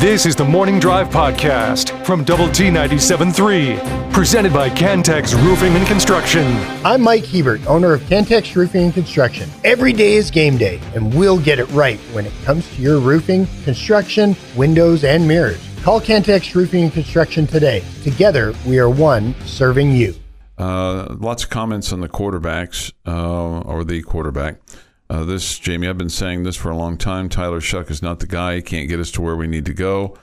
This is the Morning Drive Podcast from Double T 97.3, presented by Cantex Roofing and Construction. I'm Mike Hebert, owner of Cantex Roofing and Construction. Every day is game day, and we'll get it right when it comes to your roofing, construction, windows, and mirrors. Call Cantex Roofing and Construction today. Together, we are one serving you. Uh, lots of comments on the quarterbacks uh, or the quarterback. Uh, this, Jamie, I've been saying this for a long time. Tyler Shough is not the guy. He can't get us to where we need to go.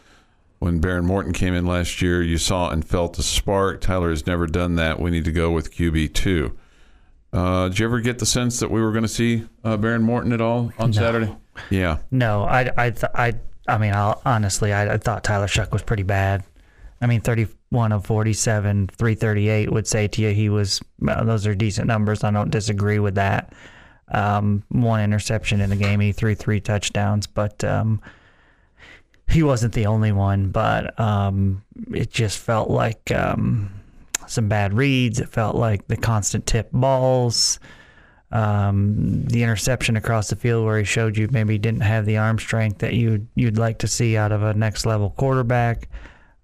When Behren Morton came in last year, you saw and felt a spark. Tyler has never done that. We need to go with QB two. Uh, did you ever get the sense that we were going to see uh, Behren Morton at all on No. Saturday? Yeah. No, I, I, th- I, I mean, I'll, honestly, I, I thought Tyler Shough was pretty bad. I mean, 31 of 47, 338 would say to you he was, well, those are decent numbers. I don't disagree with that. Um, one interception in the game. He threw three touchdowns, but um, he wasn't the only one. But um, it just felt like um, some bad reads. It felt like the constant tip balls um, the interception across the field where he showed you maybe didn't have the arm strength that you you'd like to see out of a next level quarterback.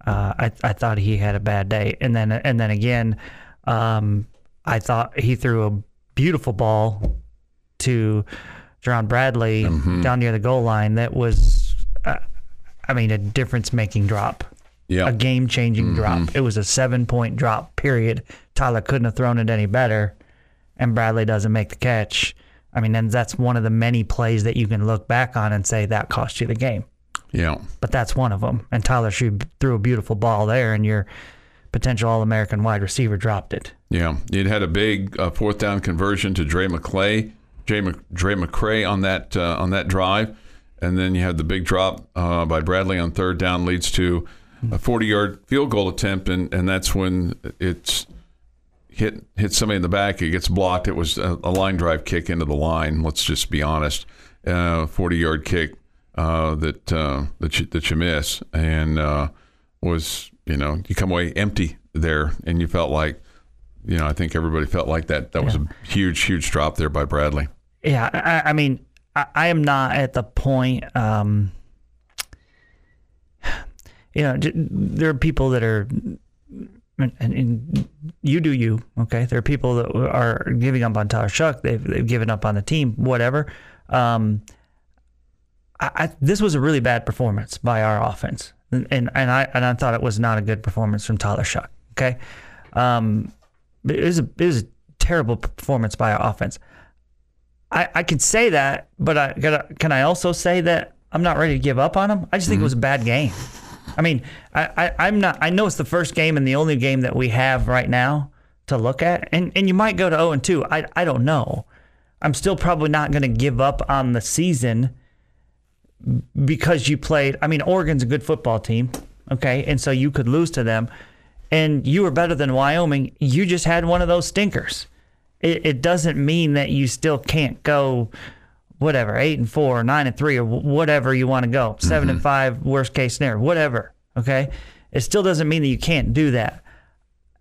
Uh, I I thought he had a bad day, and then and then again, um, I thought he threw a beautiful ball to Jerand Bradley down near the goal line. That was, uh, I mean, a difference making drop Yeah. a game changing drop. It was a seven point drop, period. Tyler couldn't have thrown it any better, and Bradley doesn't make the catch. I mean, and that's one of the many plays that you can look back on and say that cost you the game. Yeah. But that's one of them. And Tyler Shough threw a beautiful ball there, and your potential All American wide receiver dropped it. Yeah, it had a big uh, fourth down conversion to Drae McCray, Drae, Mc, Drae McCray on that uh, on that drive, and then you have the big drop uh, by Bradley on third down leads to a 40 yard field goal attempt, and, and that's when it's hit hit somebody in the back. It gets blocked. It was a, a line drive kick into the line. Let's just be honest, 40 yard kick uh, that uh, that you, that you miss, and uh, was you know you come away empty there, and you felt like you know, I think everybody felt like that. That was a huge, huge drop there by Bradley. Yeah, I, I mean, I, I am not at the point. Um, you know, j- there are people that are, and, and you do you. Okay, there are people that are giving up on Tyler Shough. They've they've given up on the team. Whatever. Um, I, this was a really bad performance by our offense, and, and and I and I thought it was not a good performance from Tyler Shough. Okay, um, it was a it was a terrible performance by our offense. I, I could say that, but I gotta, can I also say that I'm not ready to give up on them? I just think it was a bad game. I mean, I, I, I'm not. I know it's the first game and the only game that we have right now to look at, and and you might go to 0 and 2. I I don't know. I'm still probably not going to give up on the season because you played. I mean, Oregon's a good football team, okay, and so you could lose to them, and you were better than Wyoming. You just had one of those stinkers. It, it doesn't mean that you still can't go, whatever, eight and four, or nine and three, or whatever you want to go, 7 and mm-hmm. five, worst case scenario, whatever. Okay, it still doesn't mean that you can't do that.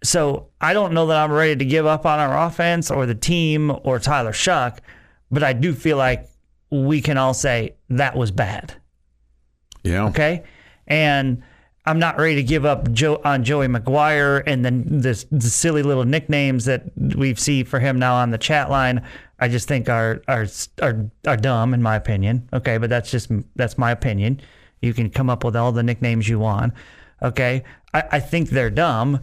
So I don't know that I'm ready to give up on our offense or the team or Tyler Shough, but I do feel like we can all say that was bad. Yeah. Okay. And I'm not ready to give up Joe on Joey McGuire and then this the silly little nicknames that we see for him now on the chat line. I just think are are are are dumb in my opinion. Okay, but that's just that's my opinion. You can come up with all the nicknames you want. Okay, I, I think they're dumb.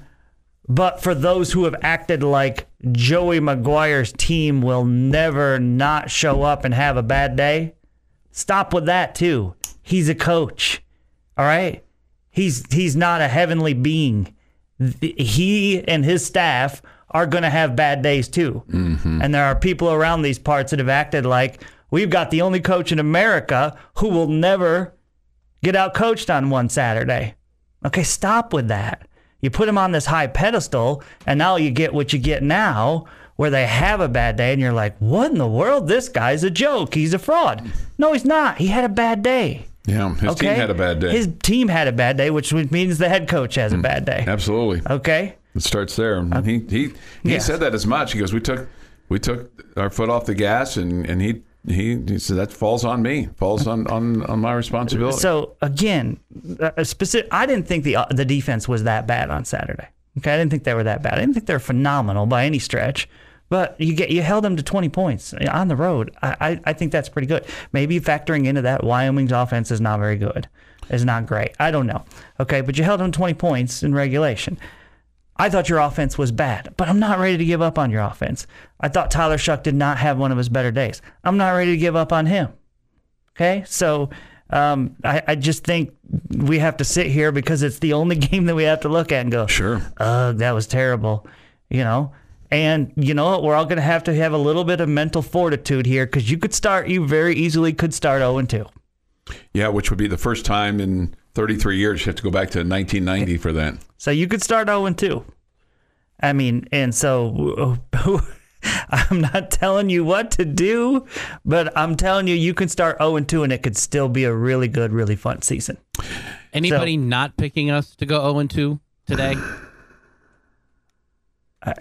But for those who have acted like Joey McGuire's team will never not show up and have a bad day, stop with that too. He's a coach. All right? He's he's not a heavenly being. He and his staff are going to have bad days too. Mm-hmm. And there are people around these parts that have acted like we've got the only coach in America who will never get out coached on one Saturday. Okay, stop with that. You put him on this high pedestal, and now you get what you get now, where they have a bad day, and you're like, what in the world? This guy's a joke. He's a fraud. No, he's not. He had a bad day. Yeah. His Okay? team had a bad day. His team had a bad day, which means the head coach has a bad day. Absolutely. Okay? It starts there. And he he he yeah. said that as much. He goes, "We took we took our foot off the gas," and and he he, he said that falls on me, falls on on on my responsibility. So again, uh, specific. I didn't think the uh, the defense was that bad on Saturday. Okay, I didn't think they were that bad. I didn't think they were phenomenal by any stretch. But you get you held them to 20 points on the road. I, I, I think that's pretty good. Maybe factoring into that, Wyoming's offense is not very good. Is not great. I don't know. Okay, but you held them 20 points in regulation. I thought your offense was bad, but I'm not ready to give up on your offense. I thought Tyler Shough did not have one of his better days. I'm not ready to give up on him. Okay, so um, I, I just think we have to sit here because it's the only game that we have to look at and go, Sure. ugh, that was terrible, you know. And you know what? We're all going to have to have a little bit of mental fortitude here because you could start, you very easily could start 0 and 2. Yeah, which would be the first time in 33 years. You have to go back to 1990 for that. So you could start 0 and 2. I mean, and so I'm not telling you what to do, but I'm telling you, you can start 0 and 2 and it could still be a really good, really fun season. Anybody not picking us to go 0 2 today?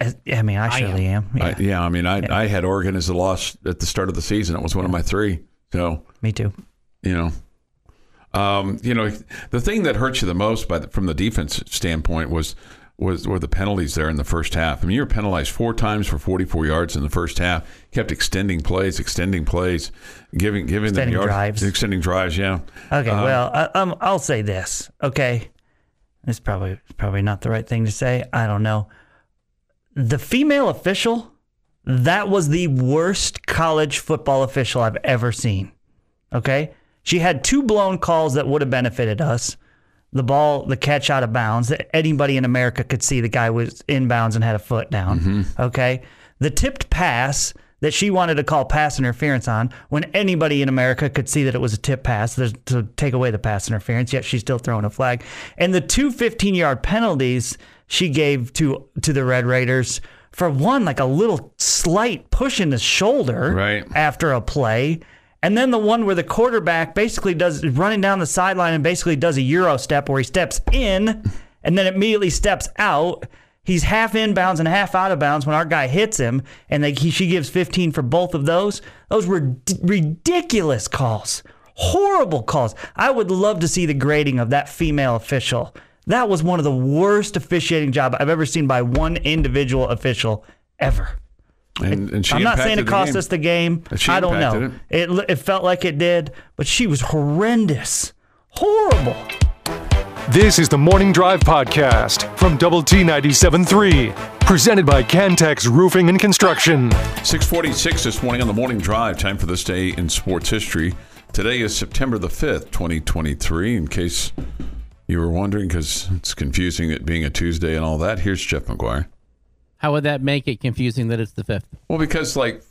I, I mean, I surely am. Yeah, I, yeah, I mean, I, I had Oregon as a loss at the start of the season. It was one of my three. So, me too. you know, um, you know, the thing that hurts you the most by the, from the defense standpoint was was were the penalties there in the first half. I mean, you were penalized four times for 44 yards in the first half. Kept extending plays, extending plays, giving giving Extending them yards, drives. extending drives. Yeah. Okay, Um, well, I, um, I'll say this. Okay, it's probably probably not the right thing to say. I don't know. The female official, that was the worst college football official I've ever seen. Okay, she had two blown calls that would have benefited us. The ball, the catch out of bounds. That anybody in America could see the guy was inbounds and had a foot down. Mm-hmm. Okay, the tipped pass that she wanted to call pass interference on when anybody in America could see that it was a tip pass to take away the pass interference, yet she's still throwing a flag. And the two 15 yard penalties she gave to to the Red Raiders for one, like a little slight push in the shoulder Right. after a play. And then the one where the quarterback basically does running down the sideline and basically does a Euro step where he steps in and then immediately steps out. He's half inbounds and half out of bounds when our guy hits him, and they, he, she gives 15 for both of those. Those were d- ridiculous calls, horrible calls. I would love to see the grading of that female official. That was one of the worst officiating job I've ever seen by one individual official ever. And, and she I'm not saying it cost game. us the game. She I don't know. impacted It. it felt like it did, but she was horrendous, horrible. This is the Morning Drive Podcast from Double T 97.3, presented by Cantex Roofing and Construction. 646 this morning on the morning drive. Time for this day in sports history. Today is September the 5th, 2023. In case you were wondering, because it's confusing it being a Tuesday and all that, here's Jeff McGuire. How would that make it confusing that it's the 5th? Well, because like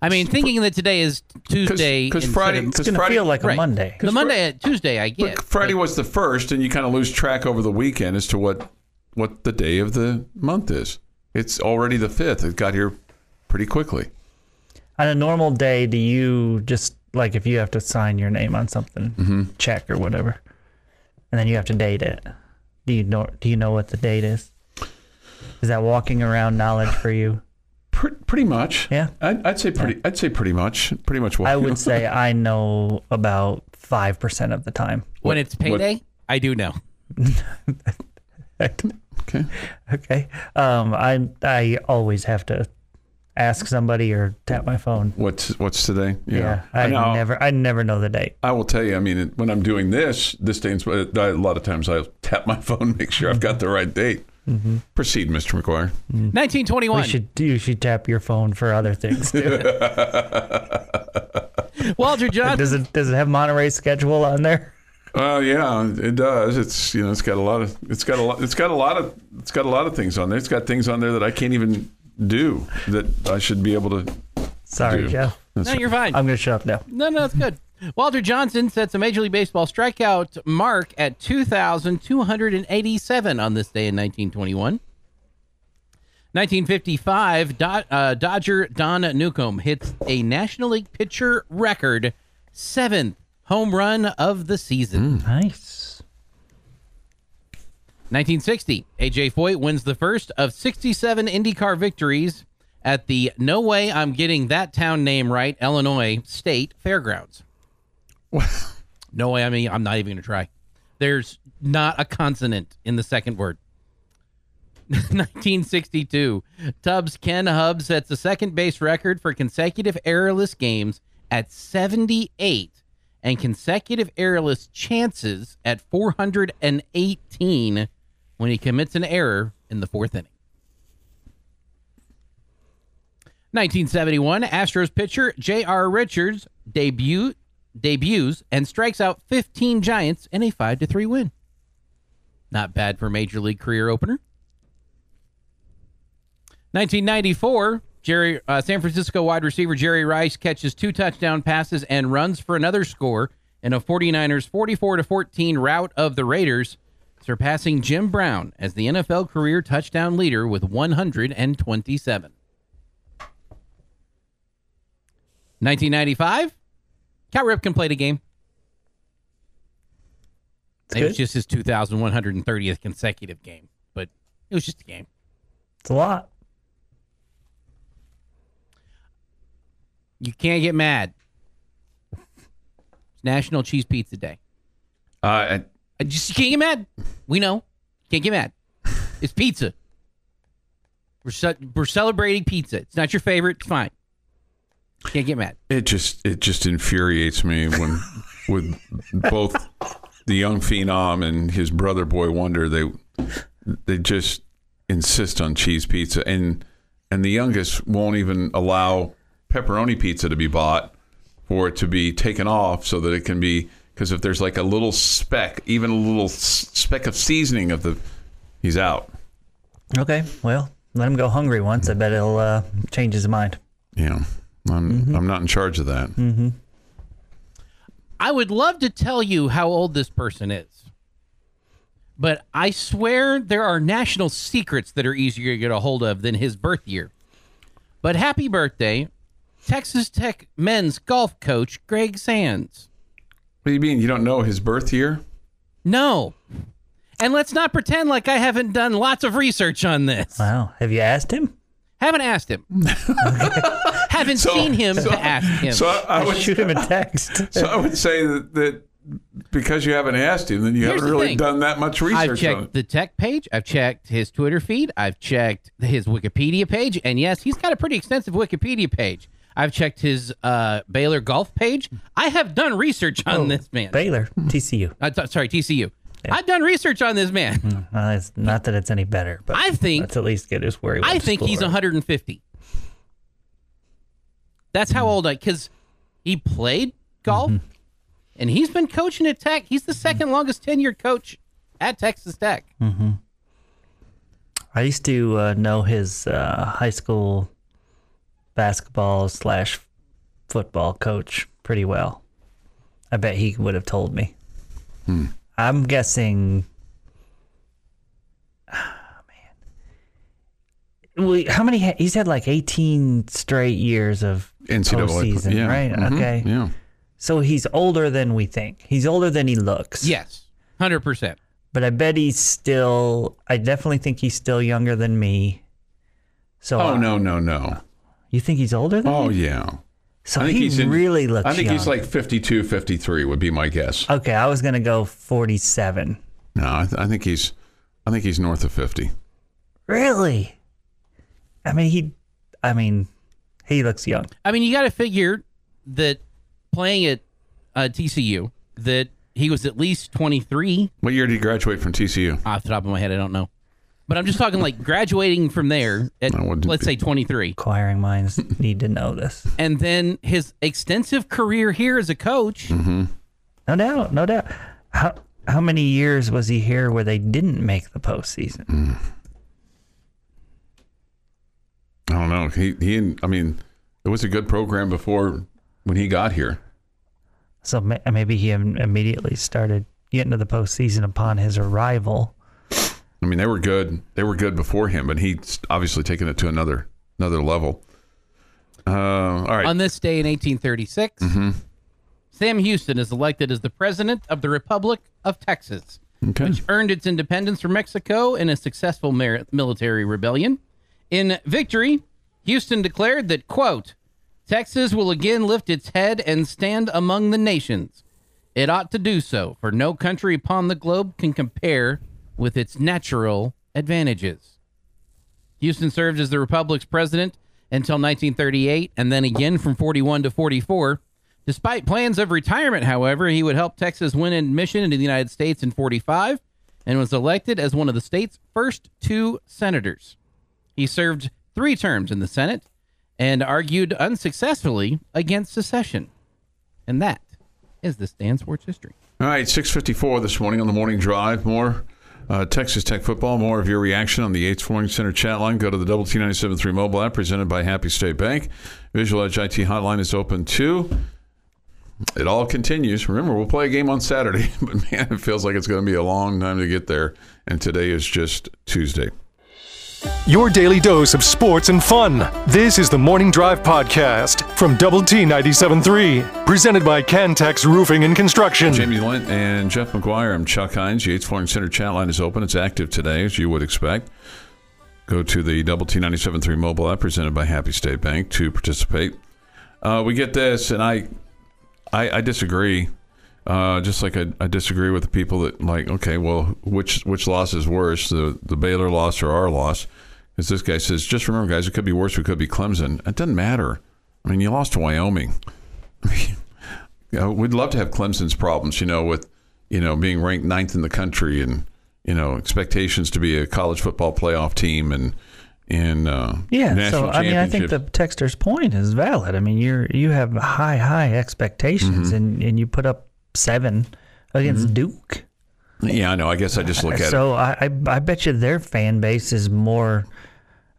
I mean, thinking that today is Tuesday. because Friday, of- It's gonna feel like a Right. Monday. the Monday, Tuesday, I get. but Friday was the first, and you kind of lose track over the weekend as to what what the day of the month is. It's already the fifth. It got here pretty quickly. On a normal day, do you just like if you have to sign your name on something, Mm-hmm. check or whatever, and then you have to date it? Do you know? Do you know what the date is? Is that walking around knowledge for you? Pretty much. Yeah. I'd, I'd say pretty. I'd say pretty much. Pretty much. What I would say I know about five percent of the time. when it's payday, I do know. okay. Okay. Um, I I always have to ask somebody or tap my phone. What's what's today? Yeah, I Now, never I never know the date. I will tell you. I mean, when I'm doing this, this day, uh, a lot of times I'll tap my phone, make sure I've got the right date. Mm-hmm. Proceed, Mr. McGuire. Mm-hmm. 1921. We should you should tap your phone for other things too. Walter Johnson. does it does it have Monterey schedule on there? Oh yeah, it does. It's you know, it's got a lot of, it's got a lot, it's got a lot of, it's got a lot of things on there. It's got things on there that I can't even do that I should be able to. Sorry, do. Jeff. no, you're fine. I'm gonna shut up now. No, no, it's good. Walter Johnson sets a Major League Baseball strikeout mark at 2,287 on this day in 1921. 1955, Do- uh, Dodger Don Newcombe hits a National League pitcher record seventh home run of the season. Nice. 1960, AJ Foyt wins the first of 67 IndyCar victories at the No Way I'm Getting That Town Name Right Illinois State Fairgrounds. no way, I mean, I'm not even going to try. There's not a consonant in the second word. 1962. Cubs Ken Hubbs sets a second base record for consecutive errorless games at 78 and consecutive errorless chances at 418 when he commits an error in the fourth inning. 1971, Astros pitcher J.R. Richards debut debuts and strikes out 15 Giants in a 5 to 3 win. Not bad for major league career opener. 1994, Jerry uh, San Francisco wide receiver Jerry Rice catches two touchdown passes and runs for another score in a 49ers 44 to 14 rout of the Raiders, surpassing Jim Brown as the NFL career touchdown leader with 127. 1995, Cal Ripken played a game. It was just his 2,130th consecutive game, but it was just a game. It's a lot. You can't get mad. It's National Cheese Pizza Day. Uh, I- I just you can't get mad. We know. Can't get mad. It's pizza. We're ce- we're celebrating pizza. It's not your favorite. It's fine. Can't get mad. it just it just infuriates me when with both the young phenom and his brother boy wonder they they just insist on cheese pizza and and the youngest won't even allow pepperoni pizza to be bought for it to be taken off so that it can be because if there's like a little speck even a little speck of seasoning of the he's out Okay, well, let him go hungry once. I bet he'll uh, change his mind. yeah I'm I'm not in charge of that I would love to tell you how old this person is. But I swear there are national secrets that are easier to get a hold of than his birth year. But happy birthday, Texas Tech men's golf coach Greg Sands. What do you mean you don't know his birth year No. And let's not pretend like I haven't done lots of research on this. Wow, have you asked him? Haven't asked him. haven't So- seen him so- to ask him. so I, I would Shoot him a text. So I would say that, that because you haven't asked him, then you Here's haven't the really thing. done that much research I've on checked it. the tech page. I've checked his Twitter feed. I've checked his Wikipedia page. And yes, he's got a pretty extensive Wikipedia page. I've checked his uh, Baylor golf page. I have done research on this man. Baylor, TCU. Uh, t- sorry, TCU. I've done research on this man. Uh, it's not that it's any better, but I think- that's at least good as where he I think he's right? 150. That's how old I because he played golf and he's been coaching at Tech. He's the second longest tenured coach at Texas Tech. I used to uh, know his uh, high school basketball slash football coach pretty well. I bet he would have told me. I'm guessing. Ah, man. How many? He's had like 18 straight years of NCAA, postseason, yeah, right? mhm, Okay. yeah. So he's older than we think. He's older than he looks. Yes, 100%. But I bet he's still. I definitely think he's still younger than me. So Oh no, no, no. You think he's older than Oh me? yeah. So I think he he's in, really looks I think young. he's like 52, 53 would be my guess. Okay, I was gonna go forty-seven. No, I, th- I think he's, I think he's north of fifty. Really? I mean, he. I mean, he looks young. I mean, you got to figure that playing at uh, TCU, that he was at least 23. What year did he graduate from TCU? Off the top of my head, I don't know. But I'm just talking like graduating from there at, let's say 23. Acquiring minds need to know this. And then his extensive career here as a coach. Mm-hmm. No doubt, no doubt. How how many years was he here where they didn't make the postseason? Mm. I don't know. He, he, I mean, it was a good program before when he got here. So maybe he immediately started getting to the postseason upon his arrival. I mean, they were good. They were good before him, but he's obviously taken it to another another level. Uh, all right. On this day in 1836, Sam Houston is elected as the president of the Republic of Texas, okay. which earned its independence from Mexico in a successful mer- military rebellion. In victory, Houston declared that, quote, Texas will again lift its head and stand among the nations. It ought to do so, for no country upon the globe can compare with its natural advantages. Houston served as the Republic's president until 1938 and then again from 41 to 44. Despite plans of retirement, however, he would help Texas win admission into the United States in 45 and was elected as one of the state's first two senators. He served three terms in the Senate and argued unsuccessfully against secession. And that is this day in sports history. All right, 654 this morning on the morning drive. More uh, Texas Tech football, more of your reaction on the Yates Flooring Center chat line. Go to the Double T 97.3 mobile app presented by Happy State Bank. Visual Edge IT hotline is open too. It all continues. Remember, we'll play a game on Saturday, but man, it feels like it's going to be a long time to get there. And today is just Tuesday. Your daily dose of sports and fun. This is the Morning Drive Podcast from Double T 97.3, presented by Cantex Roofing and Construction. Jamie Lent and Jeff McGuire. I'm Chuck Heinz. The Yates Flooring Center chat line is open. It's active today, as you would expect. Go to the Double T 97.3 mobile app presented by Happy State Bank to participate. Uh, we get this, and I, I, I disagree. Uh, just like I, I disagree with the people that like, okay, well, which which loss is worse, the the Baylor loss or our loss? Because this guy says, just remember, guys, it could be worse. It could be Clemson. It doesn't matter. I mean, you lost to Wyoming. You know, we'd love to have Clemson's problems, you know, with you know being ranked ninth in the country and you know expectations to be a college football playoff team and and uh, Yeah, so I mean, I think the texter's point is valid. I mean, you're you have high, high expectations, Mm-hmm. and and you put up seven against mm-hmm. Duke. yeah, I know. I guess I just look at it. So I, I I bet you their fan base is more.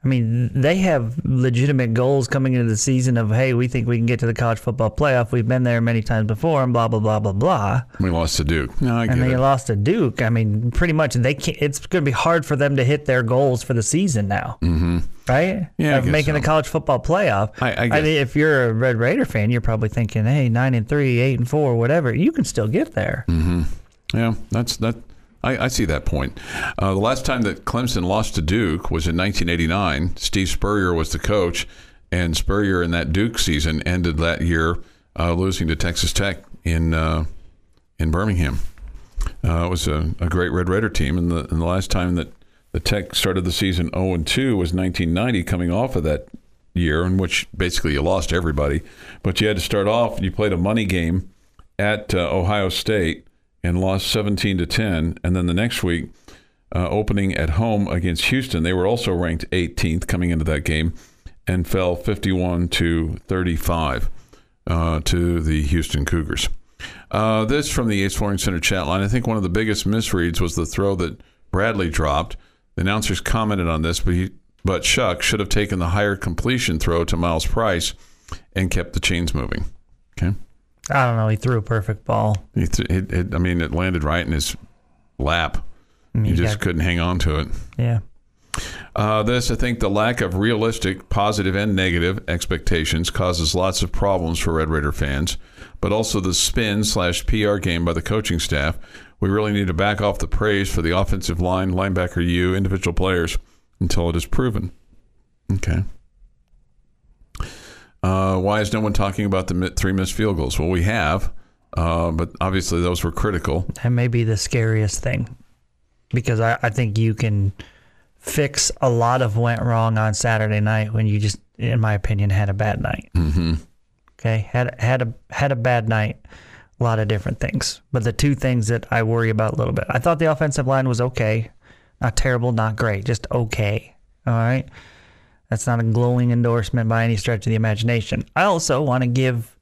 I mean, they have legitimate goals coming into the season of, hey, we think we can get to the college football playoff. We've been there many times before, and blah blah blah blah blah. We lost to Duke. No, I get And they it. lost to Duke. I mean, pretty much they can't. It's going to be hard for them to hit their goals for the season now, mm-hmm. right? Yeah, I of guess making so. the college football playoff. I- I guess- mean, if you're a Red Raider fan, you're probably thinking, hey, nine and three, eight and four, whatever. You can still get there. Mm. Yeah, that's that. I, I see that point. Uh, the last time that Clemson lost to Duke was in 1989. Steve Spurrier was the coach, and Spurrier in that Duke season ended that year uh, losing to Texas Tech in uh, in Birmingham. Uh, it was a, a great Red Raider team, and the, and the last time that the Tech started the season 0 and 2 was 1990, coming off of that year in which basically you lost everybody, but you had to start off. You played a money game at uh, Ohio State and lost 17 to 10, and then the next week, uh, opening at home against Houston, they were also ranked 18th coming into that game, and fell 51 to 35 uh, to the Houston Cougars. Uh, this from the Yates Flooring Center chat line. I think one of the biggest misreads was the throw that Bradley dropped. The announcers commented on this, but he, but Shough should have taken the higher completion throw to Miles Price and kept the chains moving. Okay. I don't know. He threw a perfect ball. He th- it, it, I mean, it landed right in his lap. I mean, He you just got- couldn't hang on to it. yeah. Uh, this, I think, the lack of realistic, positive, and negative expectations causes lots of problems for Red Raider fans, but also the spin slash PR game by the coaching staff. We really need to back off the praise for the offensive line, linebacker, you, individual players until it is proven. Okay. Uh, why is no one talking about the three missed field goals? Well, we have, uh, but obviously those were critical. That may be the scariest thing because I, I think you can fix a lot of went wrong on Saturday night when you just, in my opinion, had a bad night. Mm-hmm. Okay, had had a had a bad night. A lot of different things, but the two things that I worry about a little bit. I thought the offensive line was okay, not terrible, not great, just okay. All right, that's not a glowing endorsement by any stretch of the imagination. I also want to give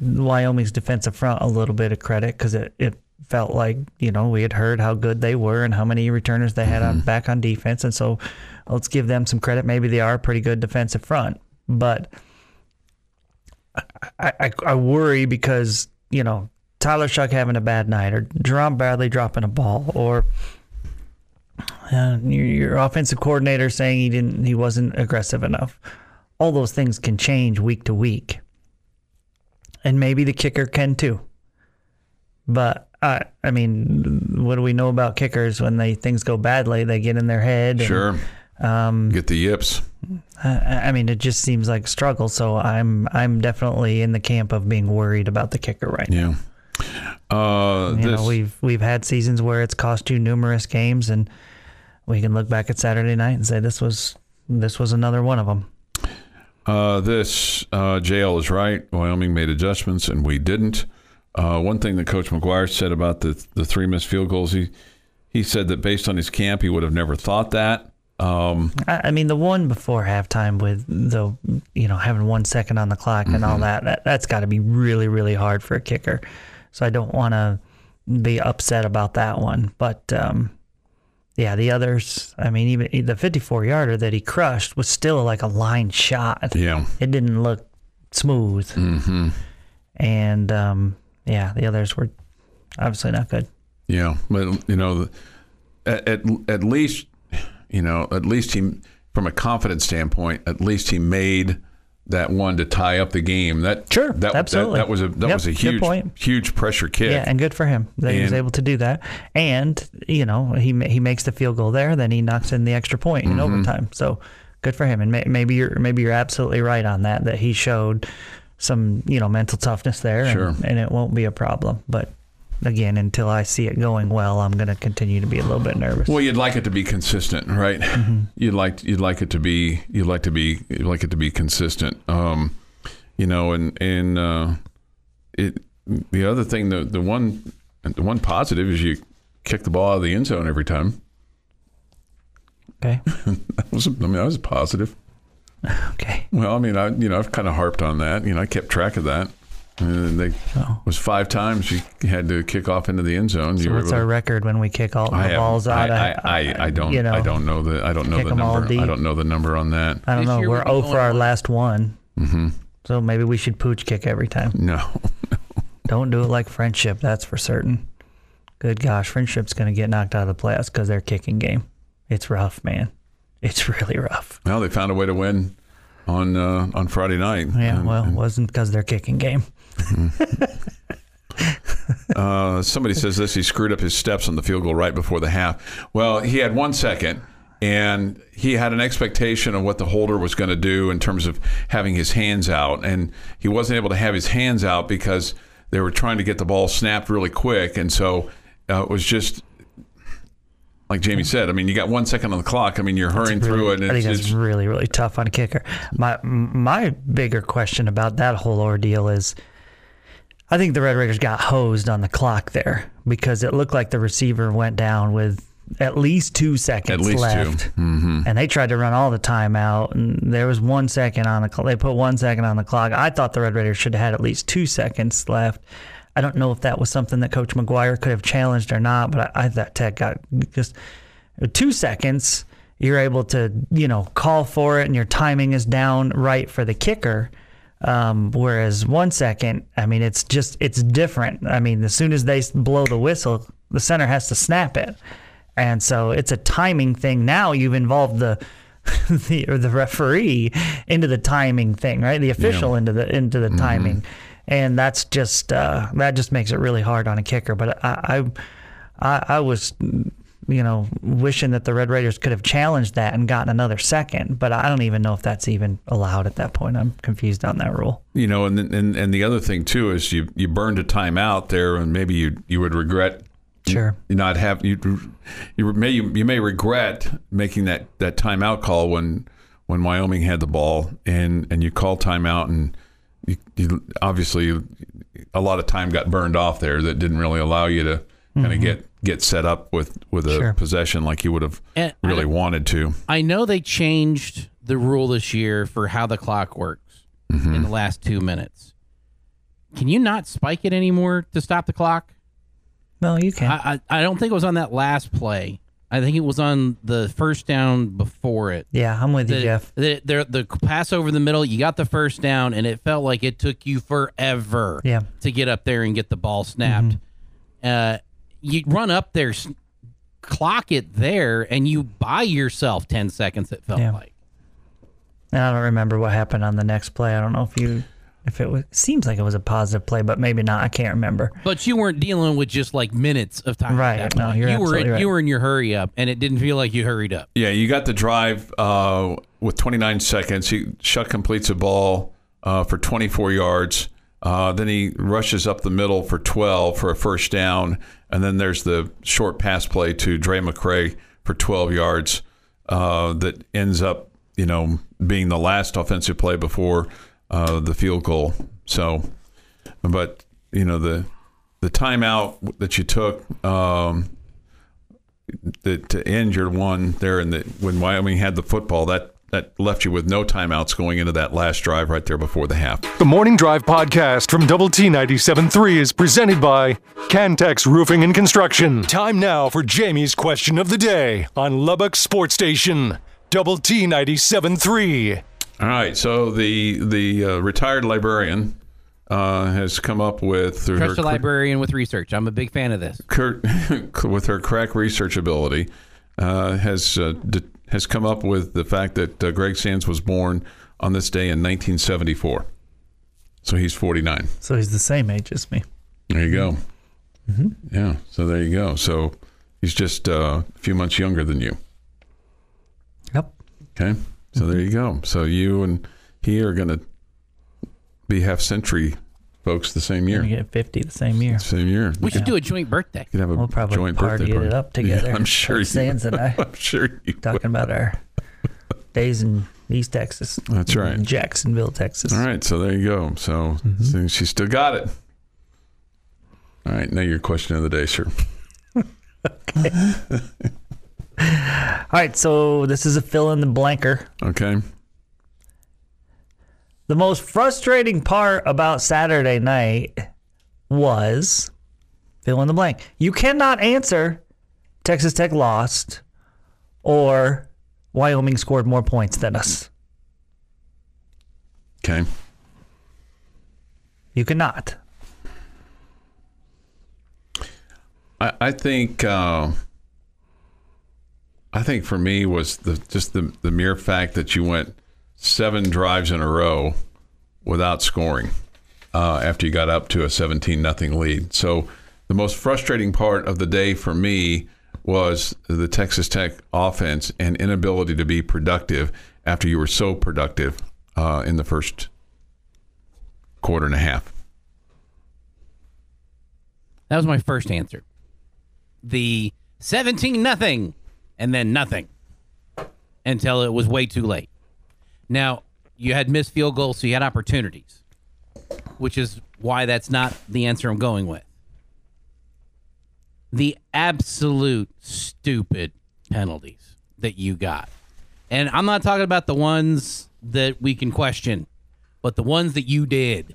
Wyoming's defensive front a little bit of credit because it, it felt like you know we had heard how good they were and how many returners they had on mm-hmm. back on defense, and so let's give them some credit. Maybe they are a pretty good defensive front, but I, I, I worry because you know Tyler Shough having a bad night or Jerand Bradley dropping a ball or uh, your, your offensive coordinator saying he didn't he wasn't aggressive enough. All those things can change week to week and maybe the kicker can too. But I, I mean, what do we know about kickers when they things go badly? They get in their head. and, Sure. um, Get the yips. I, I mean, it just seems like struggle. So I'm, I'm definitely in the camp of being worried about the kicker right now. Yeah. Uh, You this, know, we've we've had seasons where it's cost you numerous games, and we can look back at Saturday night and say this was this was another one of them. Uh, this uh, JL is right. Wyoming made adjustments, and we didn't. Uh, one thing that Coach McGuire said about the the three missed field goals, he he said that based on his camp, he would have never thought that. Um, I, I mean, the one before halftime with the you know having one second on the clock and all that, that that's got to be really really hard for a kicker. So I don't want to be upset about that one, but um, yeah, the others. I mean, even the 54 yarder that he crushed was still like a line shot. yeah, It didn't look smooth, hmm and um, yeah, the others were obviously not good. yeah, but you know, at, at at least you know, at least he, from a confidence standpoint, at least he made that one to tie up the game. That Sure, that, that- absolutely. That, was a that Yep, was a huge point. huge pressure kick. Yeah, and good for him that he was able to do that. And you know, he he makes the field goal there, then he knocks in the extra point Mm-hmm. in overtime. So good for him. And may, maybe you're maybe you're absolutely right on that. That he showed some you know mental toughness there, Sure. and, and it won't be a problem. But again, until I see it going well, I'm going to continue to be a little bit nervous. Well, you'd like it to be consistent, right? Mm-hmm. You'd like you'd like it to be you'd like to be you'd like it to be consistent. Um, you know, and and uh, it the other thing the the one the one positive is you kick the ball out of the end zone every time. okay, That was I mean that was positive. okay. Well, I mean I you know I've kind of harped on that. You know I kept track of that. And they Oh. was five times you had to kick off into the end zone. So You were what's able our to- record when we kick all the balls out? I, of- I, I, I don't. You know, I don't know the. I don't know kick the 'em all number. I don't know the number on that. I don't This know. We're we'll be 0 for our last one. hmm So maybe we should pooch kick every time. No. Don't do it like Frenship, that's for certain. Good gosh, Frenship's going to get knocked out of the playoffs because their kicking game. It's rough, man. It's really rough. Well, they found a way to win on uh, on Friday night. Yeah, And- well, it wasn't because their kicking game. uh, somebody says this. He screwed up his steps on the field goal right before the half. Well, he had one second, and he had an expectation of what the holder was going to do in terms of having his hands out, and he wasn't able to have his hands out because they were trying to get the ball snapped really quick, and so uh, it was just. Like Jamie said, I mean, you got one second on the clock. I mean, you're hurrying through it. And I think that's it's, really, really tough on a kicker. My my bigger question about that whole ordeal is, I think the Red Raiders got hosed on the clock there because it looked like the receiver went down with at least two seconds At least left. Mm-hmm. and they tried to run all the time out, and there was one second on the clock. They put one second on the clock. I thought the Red Raiders should have had at least two seconds left. I don't know if that was something that Coach McGuire could have challenged or not, but I, I thought Tech got just two seconds. You're able to, you know, call for it, and your timing is down right for the kicker. Um, whereas one second, I mean, it's just it's different. I mean, as soon as they blow the whistle, the center has to snap it, and so it's a timing thing. Now you've involved the the or the referee into the timing thing, right? The official into the into the timing, and that's just uh, that just makes it really hard on a kicker. But I I, I, I was you know wishing that the Red Raiders could have challenged that and gotten another second, but I don't even know if that's even allowed at that point. I'm confused on that rule. you know, and, and and the other thing too is you you burned a timeout there, and maybe you you would regret Sure. you not have you you may you, you may regret making that that timeout call when when Wyoming had the ball and and you call timeout and you, you obviously a lot of time got burned off there that didn't really allow you to kind of mm-hmm. get get set up with with a Mm-hmm. Sure. possession like you would have And really don't- wanted to. I know they changed the rule this year for how the clock works in the last two minutes. Can you not spike it anymore to stop the clock? No, you can. I, I, I don't think it was on that last play. I think it was on the first down before it. yeah, I'm with you, The, Jeff. the, the, the pass over the middle, you got the first down, and it felt like it took you forever Yeah. to get up there and get the ball snapped. Uh, you run up there, clock it there, and you buy yourself 10 seconds, it felt Yeah. like. And I don't remember what happened on the next play. I don't know if you if it was seems like it was a positive play, but maybe not. I can't remember. But you weren't dealing with just like minutes of time. Right. that No, point. you're you were in, right. you were in your hurry up, and it didn't feel like you hurried up. Yeah, you got the drive uh, with 29 seconds. He Shough completes a ball uh, for 24 yards. Uh, then he rushes up the middle for 12 for a first down. And then there's the short pass play to Drae McCray for 12 yards uh, that ends up, you know, being the last offensive play before uh, the field goal. So, but, you know, the the timeout that you took um, that to end your one there in the when Wyoming had the football that that left you with no timeouts going into that last drive right there before the half. The Morning Drive podcast from Double T 97.3 is presented by Cantex Roofing and Construction. Time now for Jamie's question of the day on Lubbock Sports Station. Double T 97.3. All right, so the the uh, retired librarian uh, has come up with through Trust her a librarian with research. I'm a big fan of this. Kurt, with her crack research ability, uh, has uh, d- has come up with the fact that uh, Greg Sands was born on this day in 1974. So he's 49. So he's the same age as me. There you go. Yeah. So there you go. So he's just uh, a few months younger than you. Yep. Okay. So there you go. So you and he are going to be half century folks the same We year. get 50 the same year. Same year. We should do a joint birthday. You could have a We'll probably joint party birthday it party. up together. Yeah, I'm sure. Like Sands and I. I'm sure you. Talking about our days in East Texas. That's right. Jacksonville, Texas. All right, so there you go. So, Mm-hmm. she still got it. All right, now your question of the day, sir. okay. All right, so this is a fill in the blanker. Okay. The most frustrating part about Saturday night was fill in the blank. You cannot answer Texas Tech lost or Wyoming scored more points than us. Okay. You cannot. I, I think uh, I think for me was the just the, the mere fact that you went seven drives in a row without scoring uh, after you got up to a 17 nothing lead. So the most frustrating part of the day for me was the Texas Tech offense and inability to be productive after you were so productive uh, in the first quarter and a half. That was my first answer. The 17 nothing and then nothing until it was way too late. Now, you had missed field goals, so you had opportunities, which is why that's not the answer I'm going with. The absolute stupid penalties that you got. And I'm not talking about the ones that we can question, but the ones that you did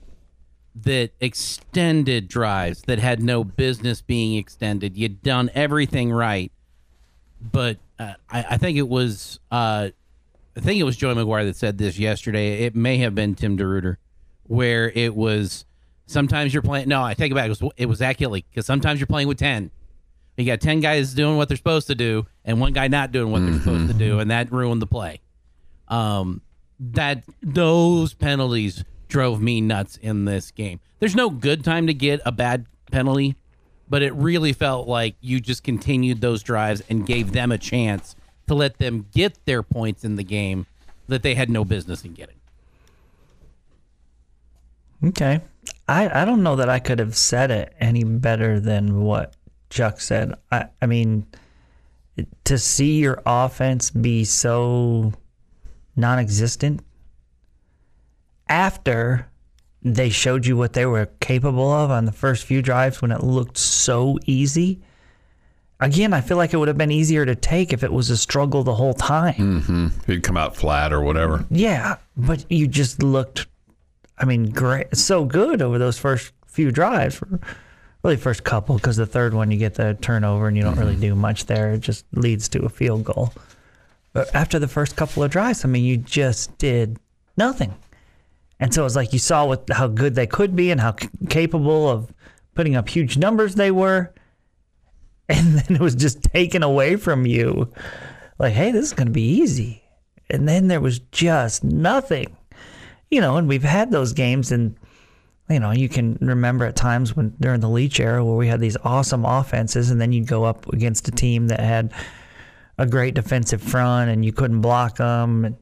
that extended drives that had no business being extended. You'd done everything right, but uh, I, I think it was uh, I think it was Joey McGuire that said this yesterday. It may have been Tim DeRuyter, where it was sometimes you're playing. No, I take it back. It was, it was accurately because sometimes you're playing with ten. You got ten guys doing what they're supposed to do, and one guy not doing what they're supposed to do, and that ruined the play. Um, that those penalties drove me nuts in this game. There's no good time to get a bad penalty, but it really felt like you just continued those drives and gave them a chance to let them get their points in the game that they had no business in getting. Okay. I, I don't know that I could have said it any better than what Chuck said. I, I mean, to see your offense be so non existent after they showed you what they were capable of on the first few drives when it looked so easy. Again, I feel like it would have been easier to take if it was a struggle the whole time. Mm-hmm. He'd come out flat or whatever. Yeah, but you just looked, I mean, great, so good over those first few drives. Really, first couple, because the third one you get the turnover and you don't really do much there. It just leads to a field goal. But after the first couple of drives, I mean, you just did nothing. And so it was like you saw what how good they could be and how c- capable of putting up huge numbers they were. And then it was just taken away from you. Like, hey, this is going to be easy. And then there was just nothing. You know, and we've had those games and you know, you can remember at times when during the Leach era where we had these awesome offenses and then you'd go up against a team that had a great defensive front and you couldn't block them and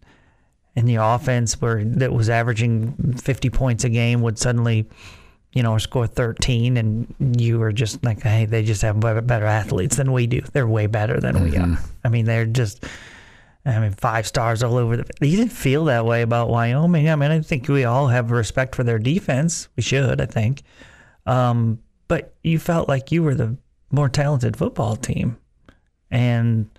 and the offense where that was averaging 50 points a game would suddenly, you know, score 13, and you were just like, hey, they just have better, athletes than we do. They're way better than we are. I mean, they're just. I mean, five stars all over the. You didn't feel that way about Wyoming. I mean, I think we all have respect for their defense. We should, I think. Um, but you felt like you were the more talented football team, and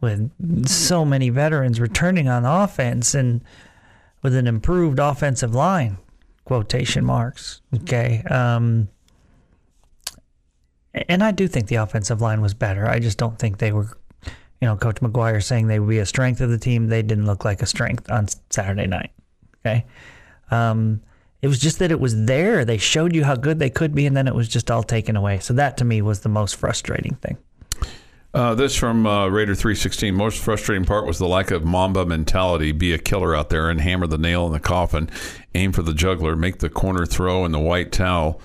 with so many veterans returning on offense and with an improved offensive line, quotation marks. Okay. Um, and I do think the offensive line was better. I just don't think they were, you know, Coach McGuire saying they would be a strength of the team. They didn't look like a strength on Saturday night. Okay. Um, it was just that it was there. They showed you how good they could be, and then it was just all taken away. So that to me was the most frustrating thing. Uh, this from uh, Raider 316. Most frustrating part was the lack of Mamba mentality. Be a killer out there and hammer the nail in the coffin. Aim for the juggler. Make the corner throw in the white towel.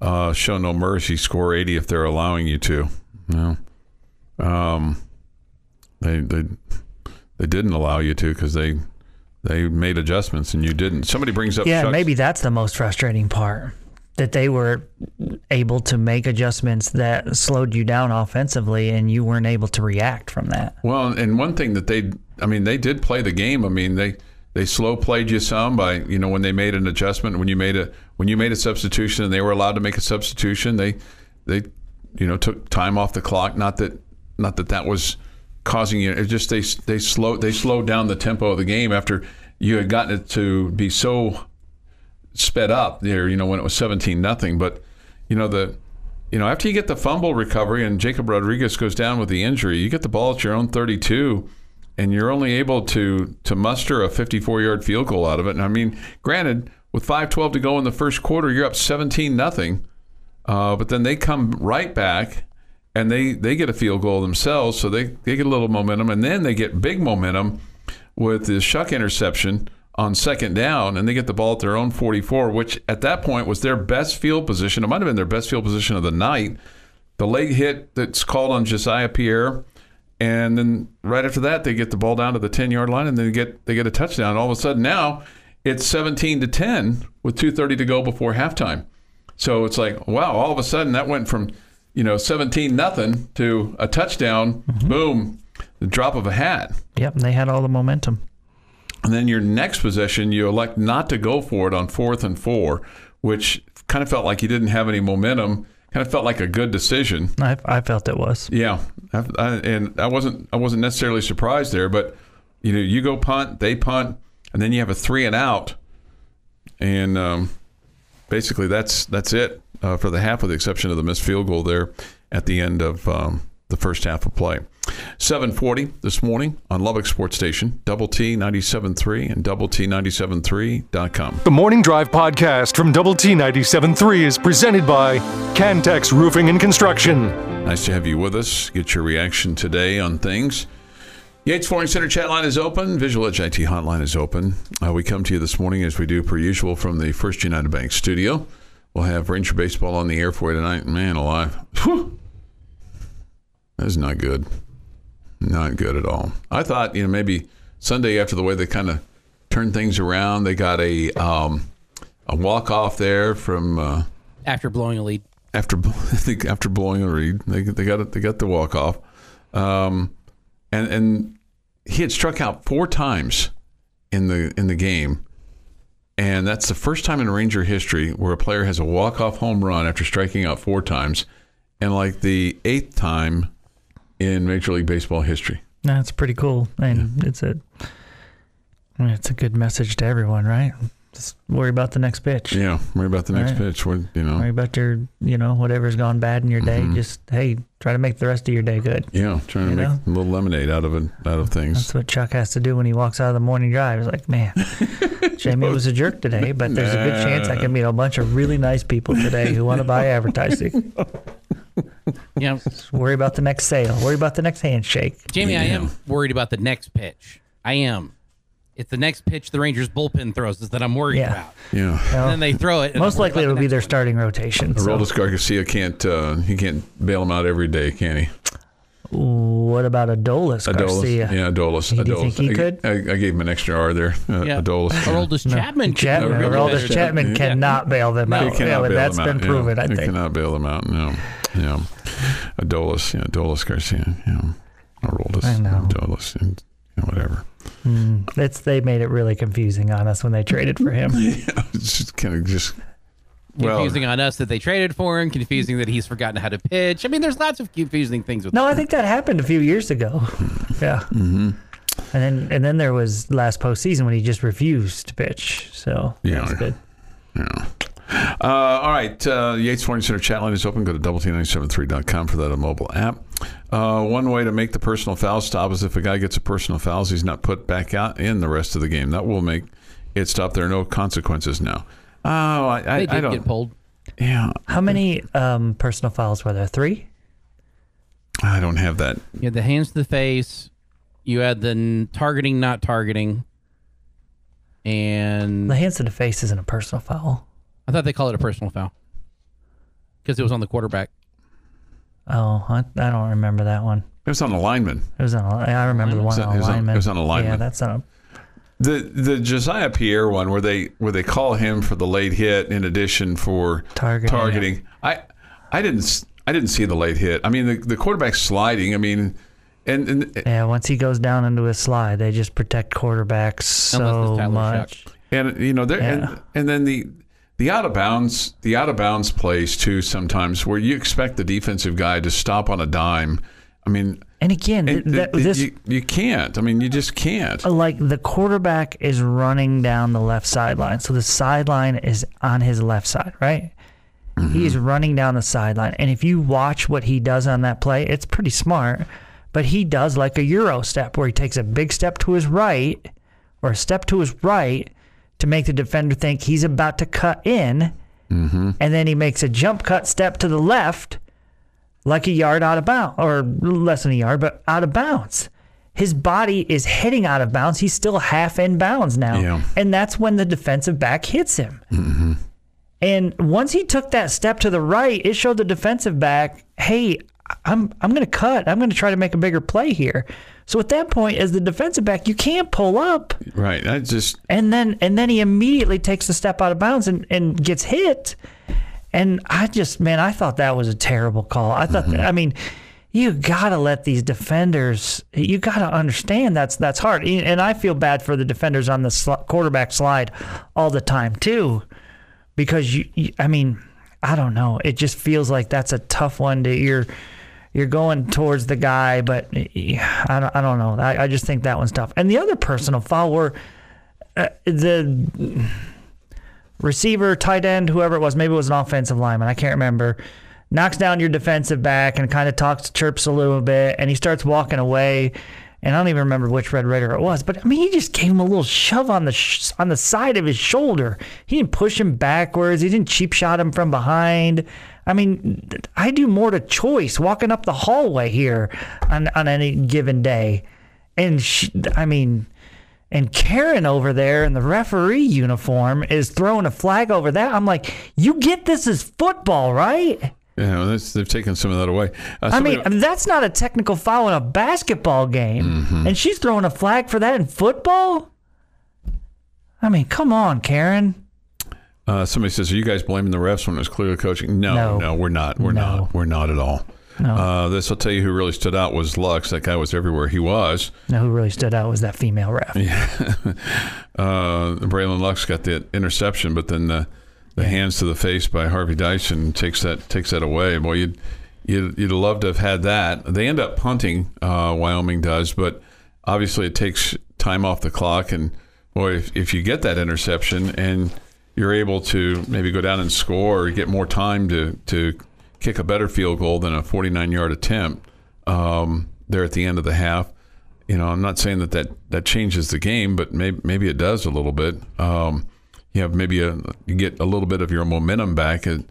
Uh, show no mercy. Score 80 if they're allowing you to. No. Um, they they they didn't allow you to because they they made adjustments and you didn't. Somebody brings up Yeah, Chuck's- maybe that's the most frustrating part. That they were able to make adjustments that slowed you down offensively, and you weren't able to react from that. Well, and one thing that they, I mean, they did play the game. I mean, they they slow played you some by you know when they made an adjustment when you made a when you made a substitution and they were allowed to make a substitution. They they you know took time off the clock. Not that not that that was causing you. It just they they slowed they slowed down the tempo of the game after you had gotten it to be so sped up there, you know, when it was 17 nothing. But, you know, the you know, after you get the fumble recovery and Jacob Rodriguez goes down with the injury, you get the ball at your own 32 and you're only able to to muster a 54-yard field goal out of it. And I mean, granted, with 5:12 to go in the first quarter, you're up 17 nothing. Uh, but then they come right back and they they get a field goal themselves, so they they get a little momentum and then they get big momentum with the Shough interception on second down, and they get the ball at their own 44, which at that point was their best field position. It might have been their best field position of the night. The late hit that's called on Josiah Pierre, and then right after that, they get the ball down to the 10 yard line, and then they get they get a touchdown. All of a sudden, now it's 17 to 10 with 2:30 to go before halftime. So it's like, wow! All of a sudden, that went from you know 17 nothing to a touchdown. Mm-hmm. Boom! The drop of a hat. Yep, they had all the momentum. And then your next possession, you elect not to go for it on fourth and four, which kind of felt like you didn't have any momentum. Kind of felt like a good decision. I, I felt it was. Yeah, I, I, and I wasn't I wasn't necessarily surprised there, but you know, you go punt, they punt, and then you have a three and out, and um, basically that's that's it uh, for the half, with the exception of the missed field goal there at the end of um, the first half of play. 740 this morning on Lubbock Sports Station, Double T 97.3 and Double T 97.3.com. The Morning Drive podcast from Double T 97.3 is presented by Cantex Roofing and Construction. Nice to have you with us. Get your reaction today on things. Yates Flooring Center chat line is open. Visual Edge IT hotline is open. Uh, we come to you this morning as we do per usual from the First United Bank studio. We'll have Ranger Baseball on the air for you tonight. Man alive. Whew. That's not good. Not good at all. I thought, you know, maybe Sunday after the way they kind of turned things around, they got a um, a walk off there from uh, After blowing a lead. after I think after blowing a read, they they got it. They got the walk off, um, and and he had struck out four times in the in the game, and that's the first time in Ranger history where a player has a walk off home run after striking out four times, and like the eighth time in Major League Baseball history. That's pretty cool, and it's a it's a good message to everyone, right? Just worry about the next pitch. Yeah, worry about the next Right. pitch. What you know? Worry about your, you know, whatever's gone bad in your day. Mm-hmm. Just hey, try to make the rest of your day good. Yeah, trying to You make know? a little lemonade out of it, out of things. That's what Chuck has to do when he walks out of the morning drive. He's like, man, Jamie was a jerk today, but there's a good chance I can meet a bunch of really nice people today who want to buy advertising. Yeah, Just worry about the next sale. Worry about the next handshake. Jamie, I am worried about the next pitch. I am. It's the next pitch the Rangers bullpen throws is that I'm worried Yeah. about. Yeah. And then they throw it. and Most I'm worried likely about it'll the be their one. starting rotation. So. Aroldis Garcia can't uh, he can't bail him out every day, can he? What about Adolis Garcia? Yeah, Adolis. Do you Adolis. think he I, could? I, I gave him an extra R there. Uh, Yeah. Adolis. Aroldis Chapman. could Chapman, go Aroldis Aroldis there. Chapman Yeah. cannot bail them No. out. He cannot Yeah, bail that's them been out. proven, yeah. I He think. cannot bail them out. No. Yeah. Adolis. Yeah. Adolis Garcia. Yeah. Aroldis. I know. Adolis. And, you know, whatever. It's they made it really confusing on us when they traded for him. Yeah. It's just kind of just. Well, Confusing on us that they traded for him. Confusing that he's forgotten how to pitch. I mean, there's lots of confusing things with. No, I think that happened a few years ago. Yeah. Mm-hmm. And then and then there was last postseason when he just refused to pitch. So Yeah. that's good. Yeah. Uh, all right. Uh, Yates Flooring Center chat line is open. Go to double-t973.com for that mobile app. Uh, one way to make the personal foul stop is if a guy gets a personal foul, he's not put back out in the rest of the game. That will make it stop. There are no consequences now. Oh, I, I, they I did don't. get pulled. Yeah, How many um, personal fouls were there? Three? I don't have that. You had the hands to the face. You had the n- targeting, not targeting. And The hands to the face isn't a personal foul. I thought they call it a personal foul because it was on the quarterback. Oh, I, I don't remember that one. It was on the lineman. It was on. I remember the one It on was on- alignment. it was on alignment. Yeah, that's on. The the Josiah Pierre one where they where they call him for the late hit in addition for Targeting. targeting. I I didn't I didn't see the late hit. I mean the the quarterback sliding. I mean, and, and Yeah, once he goes down into a slide, they just protect quarterbacks so Tyler much. and you know there Yeah. and, and then the the out of bounds the out of bounds plays too sometimes where you expect the defensive guy to stop on a dime. I mean, And again, th- and that, th- this you, you can't. I mean, you just can't. Uh, like the quarterback is running down the left sideline. So the sideline is on his left side, right? Mm-hmm. He's running down the sideline. And if you watch what he does on that play, it's pretty smart. But he does like a Euro step where he takes a big step to his right or a step to his right to make the defender think he's about to cut in. Mm-hmm. And then he makes a jump cut step to the left like a yard out of bounds, or less than a yard, but out of bounds. His body is heading out of bounds. He's still half in bounds now. Yeah. And that's when the defensive back hits him. Mm-hmm. And once he took that step to the right, it showed the defensive back, hey, I'm I'm going to cut. I'm going to try to make a bigger play here. So at that point, as the defensive back, you can't pull up. Right. I just And then and then he immediately takes the step out of bounds and, and gets hit. And I just man, I thought that was a terrible call. I thought mm-hmm. I mean, you gotta let these defenders. You gotta understand that's that's hard. And I feel bad for the defenders on the sl- quarterback slide all the time too, because you, you. I mean, I don't know. It just feels like that's a tough one to you're. You're going towards the guy, but I don't, I don't know. I, I just think that one's tough. And the other personal foul were uh, the receiver, tight end, whoever it was, maybe it was an offensive lineman, I can't remember, knocks down your defensive back and kind of talks, chirps a little bit, and he starts walking away. And I don't even remember which Red Raider it was, but I mean, he just gave him a little shove on the sh- on the side of his shoulder. He didn't push him backwards. He didn't cheap shot him from behind. I mean, I do more to choice walking up the hallway here on on any given day, and she, I mean, and Karen over there in the referee uniform is throwing a flag over that. I'm like, you get this as football, right? know that's, they've taken some of that away. Uh, I mean, somebody- that's not a technical foul in a basketball game, Mm-hmm. and she's throwing a flag for that in football. I mean, come on, Karen. Uh, somebody says, "Are you guys blaming the refs when it was clearly coaching?" No, No. no, we're not. We're No. not. We're not at all. Uh, this will tell you who really stood out was Lux. That guy was everywhere he was. Now, who really stood out was that female ref. Uh, Braylon Lux got the interception, but then the, the hands to the face by Harvey Dyson takes that takes that away. Boy, you'd you'd, you'd love to have had that. They end up punting. Uh, Wyoming does, but obviously it takes time off the clock. And boy, if, if you get that interception and you're able to maybe go down and score or get more time to to kick a better field goal than a 49 yard attempt um, there at the end of the half. You know, I'm not saying that that, that changes the game, but maybe maybe it does a little bit. Um, you have maybe a you get a little bit of your momentum back, as,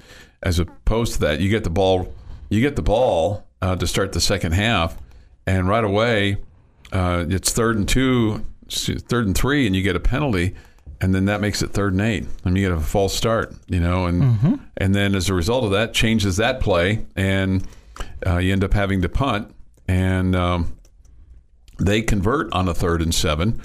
as opposed to that you get the ball you get the ball uh, to start the second half, and right away uh, it's third and two, third and three, and you get a penalty, and then that makes it third and eight, and you get a false start, you know, and and then as a result of that, changes that play, and uh, you end up having to punt, and um, they convert on a third and seven,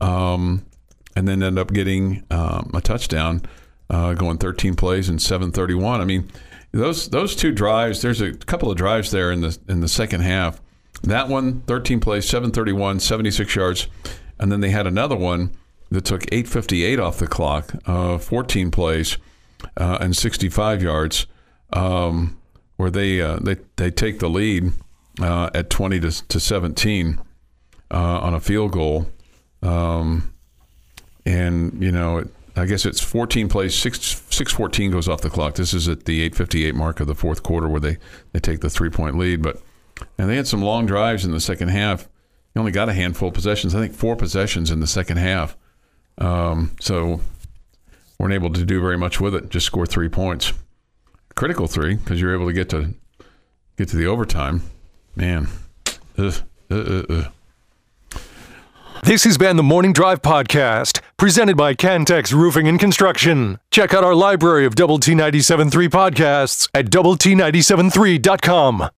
um, and then end up getting um, a touchdown, uh, going 13 plays and 731. I mean, those those two drives. There's a couple of drives there in the in the second half. That one, 13 plays, 731, 76 yards, and then they had another one that took 858 off the clock, uh, 14 plays uh, and 65 yards, um, where they uh, they they take the lead uh, at 20 to, to 17 uh, on a field goal, um, and you know. It, I guess it's 14 plays, 6, 614 goes off the clock. This is at the 858 mark of the fourth quarter where they, they take the three point lead. But and they had some long drives in the second half. They only got a handful of possessions. I think four possessions in the second half. Um, so weren't able to do very much with it. Just score three points, critical three because you're able to get to get to the overtime. Man, ugh, ugh, ugh, This has been the Morning Drive Podcast, presented by Cantex Roofing and Construction. Check out our library of Double T 97.3 podcasts at Double T 97.3.com.